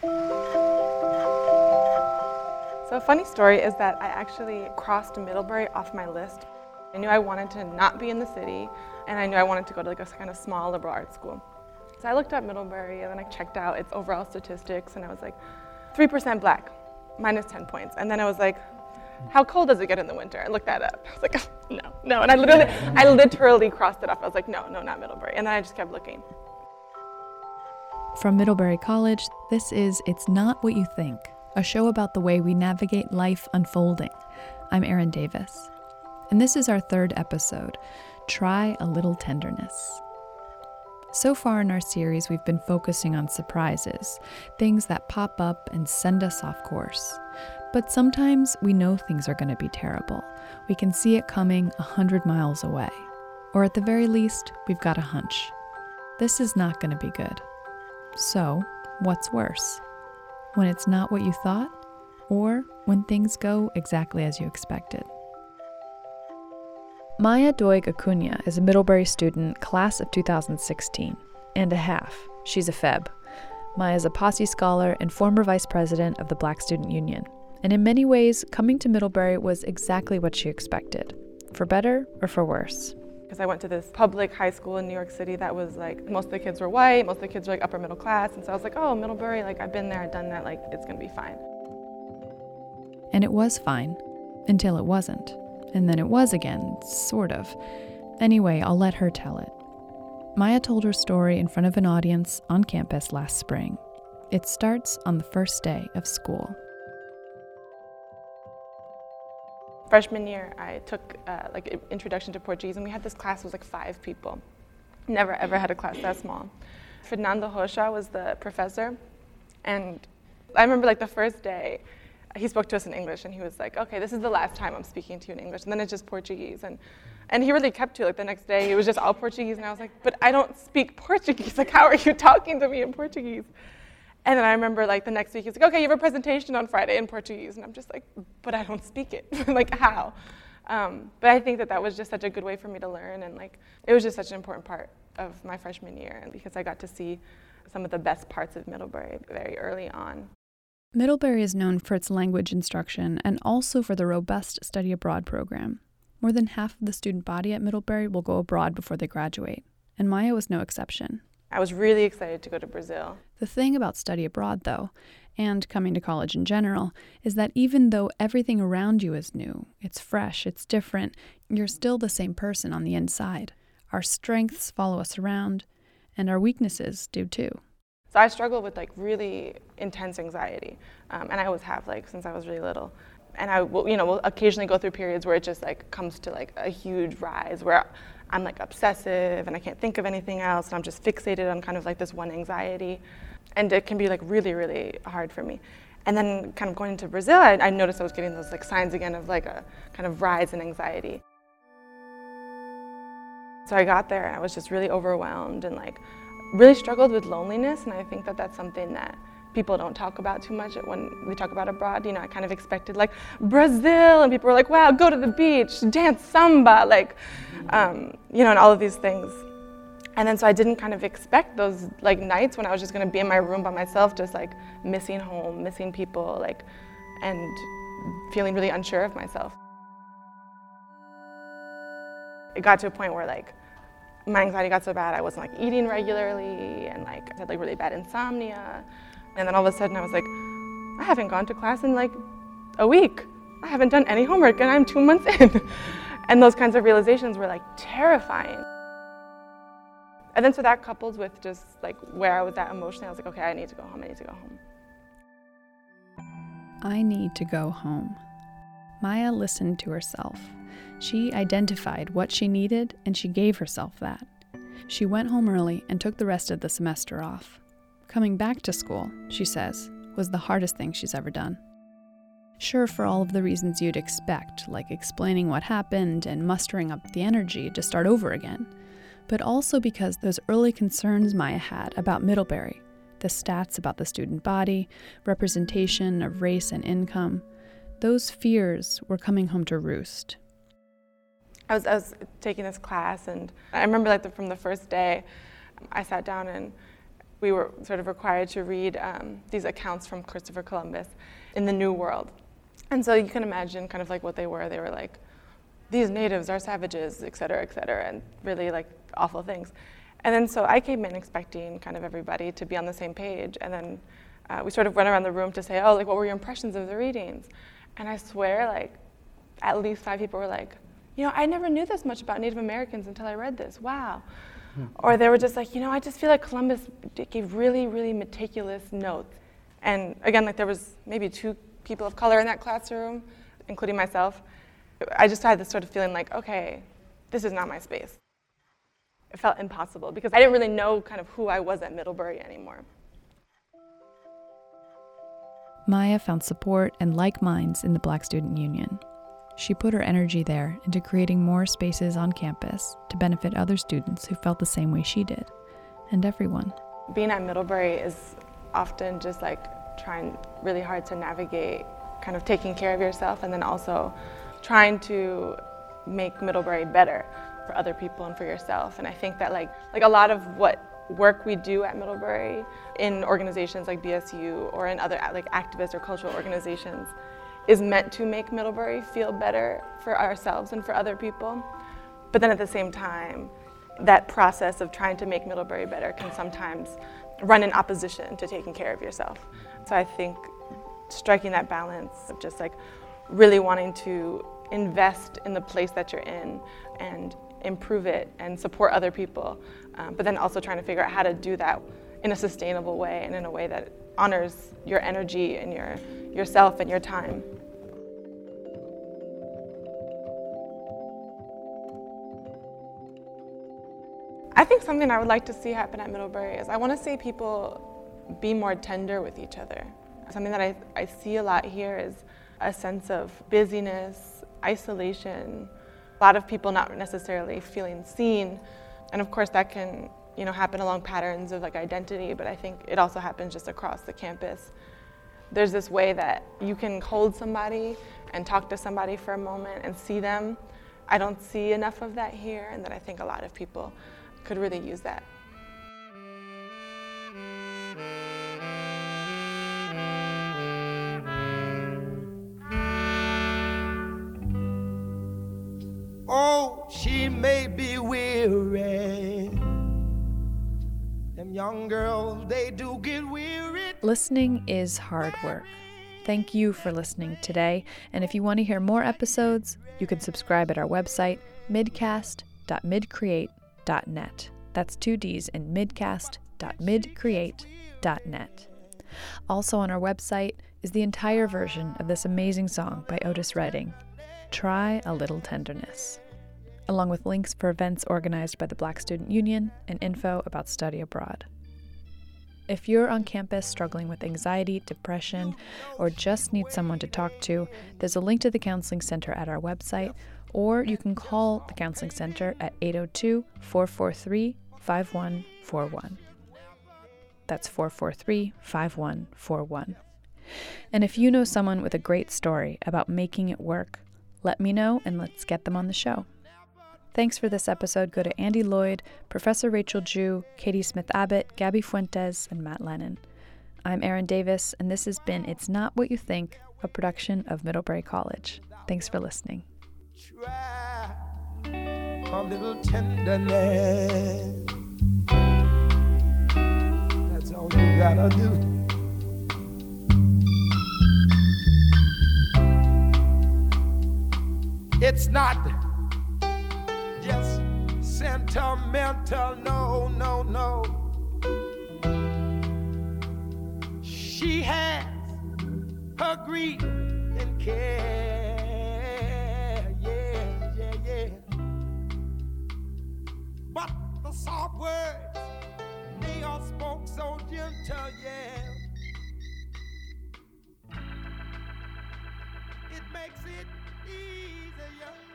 So a funny story is that I actually crossed Middlebury off my list. I knew I wanted to not be in the city, and I knew I wanted to go to like a kind of small liberal arts school. So I looked up Middlebury, and then I checked out its overall statistics, and I was like, 3% black, minus 10 points. And then I was like, how cold does it get in the winter? I looked that up. I was like, no, no. And I literally, I literally crossed it off. I was like, no, no, not Middlebury. And then I just kept looking. From Middlebury College, this is It's Not What You Think, a show about the way we navigate life unfolding. I'm Erin Davis. And this is our third episode Try a Little Tenderness. So far in our series, we've been focusing on surprises, things that pop up and send us off course. But sometimes we know things are going to be terrible. We can see it coming a hundred miles away. Or at the very least, we've got a hunch. This is not going to be good. So, what's worse? When it's not what you thought, or when things go exactly as you expected? Maya Doig Acuna is a Middlebury student, class of 2016, and a half. She's a Feb. Maya is a Posse scholar and former vice president of the Black Student Union. And in many ways, coming to Middlebury was exactly what she expected for better or for worse. Because I went to this public high school in New York City that was like, most of the kids were white, most of the kids were like upper middle class. And so I was like, oh, Middlebury, like I've been there, I've done that, like it's gonna be fine. And it was fine until it wasn't. And then it was again, sort of. Anyway, I'll let her tell it. Maya told her story in front of an audience on campus last spring. It starts on the first day of school. Freshman year, I took uh, like introduction to Portuguese, and we had this class was like five people. Never ever had a class that small. Fernando Rocha was the professor, and I remember like the first day, he spoke to us in English, and he was like, "Okay, this is the last time I'm speaking to you in English," and then it's just Portuguese, and and he really kept to it. like the next day. It was just all Portuguese, and I was like, "But I don't speak Portuguese. Like, how are you talking to me in Portuguese?" And then I remember like the next week he's like, okay, you have a presentation on Friday in Portuguese, and I'm just like, but I don't speak it. like how? Um, but I think that that was just such a good way for me to learn, and like it was just such an important part of my freshman year, because I got to see some of the best parts of Middlebury very early on. Middlebury is known for its language instruction and also for the robust study abroad program. More than half of the student body at Middlebury will go abroad before they graduate, and Maya was no exception. I was really excited to go to Brazil. The thing about study abroad, though, and coming to college in general, is that even though everything around you is new, it's fresh, it's different, you're still the same person on the inside. Our strengths follow us around, and our weaknesses do too. So I struggle with like really intense anxiety, um, and I always have like since I was really little. And I will, you know, will occasionally go through periods where it just like comes to like a huge rise where I'm like obsessive and I can't think of anything else and I'm just fixated on kind of like this one anxiety. And it can be like really, really hard for me. And then kind of going into Brazil, I, I noticed I was getting those like signs again of like a kind of rise in anxiety. So I got there and I was just really overwhelmed and like really struggled with loneliness. And I think that that's something that people don't talk about too much when we talk about abroad. You know, I kind of expected like Brazil, and people were like, wow, go to the beach, dance samba, like, um, you know, and all of these things. And then so I didn't kind of expect those like nights when I was just gonna be in my room by myself, just like missing home, missing people, like, and feeling really unsure of myself. It got to a point where like my anxiety got so bad I wasn't like eating regularly and like I had like really bad insomnia. And then all of a sudden I was like, I haven't gone to class in like a week. I haven't done any homework and I'm two months in. and those kinds of realizations were like terrifying. And then so that coupled with just like where I was at emotionally, I was like, okay, I need to go home, I need to go home. I need to go home. Maya listened to herself. She identified what she needed and she gave herself that. She went home early and took the rest of the semester off. Coming back to school, she says, was the hardest thing she's ever done. Sure, for all of the reasons you'd expect, like explaining what happened and mustering up the energy to start over again, but also because those early concerns Maya had about Middlebury, the stats about the student body, representation of race and income, those fears were coming home to roost. I was, I was taking this class, and I remember like the, from the first day, I sat down and we were sort of required to read um, these accounts from Christopher Columbus in the New World. And so you can imagine kind of like what they were. They were like, these natives are savages, et cetera, et cetera, and really like awful things. And then so I came in expecting kind of everybody to be on the same page. And then uh, we sort of went around the room to say, oh, like, what were your impressions of the readings? And I swear, like, at least five people were like, you know, I never knew this much about Native Americans until I read this. Wow. Or they were just like, you know, I just feel like Columbus gave really, really meticulous notes. And again, like there was maybe two people of color in that classroom, including myself. I just had this sort of feeling like, okay, this is not my space. It felt impossible because I didn't really know kind of who I was at Middlebury anymore. Maya found support and like minds in the Black Student Union. She put her energy there into creating more spaces on campus to benefit other students who felt the same way she did, and everyone. Being at Middlebury is often just like trying really hard to navigate kind of taking care of yourself and then also trying to make Middlebury better for other people and for yourself. And I think that like like a lot of what work we do at Middlebury in organizations like BSU or in other like activist or cultural organizations is meant to make Middlebury feel better for ourselves and for other people. But then at the same time, that process of trying to make Middlebury better can sometimes run in opposition to taking care of yourself. So I think striking that balance of just like really wanting to invest in the place that you're in and improve it and support other people, um, but then also trying to figure out how to do that in a sustainable way and in a way that honors your energy and your yourself and your time. Think something I would like to see happen at Middlebury is I want to see people be more tender with each other. Something that I, I see a lot here is a sense of busyness, isolation, a lot of people not necessarily feeling seen. And of course that can, you know, happen along patterns of like identity, but I think it also happens just across the campus. There's this way that you can hold somebody and talk to somebody for a moment and see them. I don't see enough of that here, and that I think a lot of people could really use that. Oh, she may be weary. Them young girls, they do get weary. Listening is hard work. Thank you for listening today. And if you want to hear more episodes, you can subscribe at our website, middcast.middcreate.net. That's two D's in middcast.middcreate.net. Also on our website is the entire version of this amazing song by Otis Redding, Try a Little Tenderness, along with links for events organized by the Black Student Union and info about study abroad. If you're on campus struggling with anxiety, depression, or just need someone to talk to, there's a link to the Counseling Center at our website, or you can call the Counseling Center at 802 443 5141. That's 443 5141. And if you know someone with a great story about making it work, let me know and let's get them on the show. Thanks for this episode go to Andy Lloyd, Professor Rachel Joo, Katy Smith Abbott, Gabby Fuentes, and Matt Lennon. I'm Erin Davis, and this has been It's Not What You Think, a production of Middlebury College. Thanks for listening. Try a little tenderness. That's all you gotta do. It's not just sentimental, no, no, no. She has her grief and care, soft words, they all spoke so gentle, yeah. It makes it easier.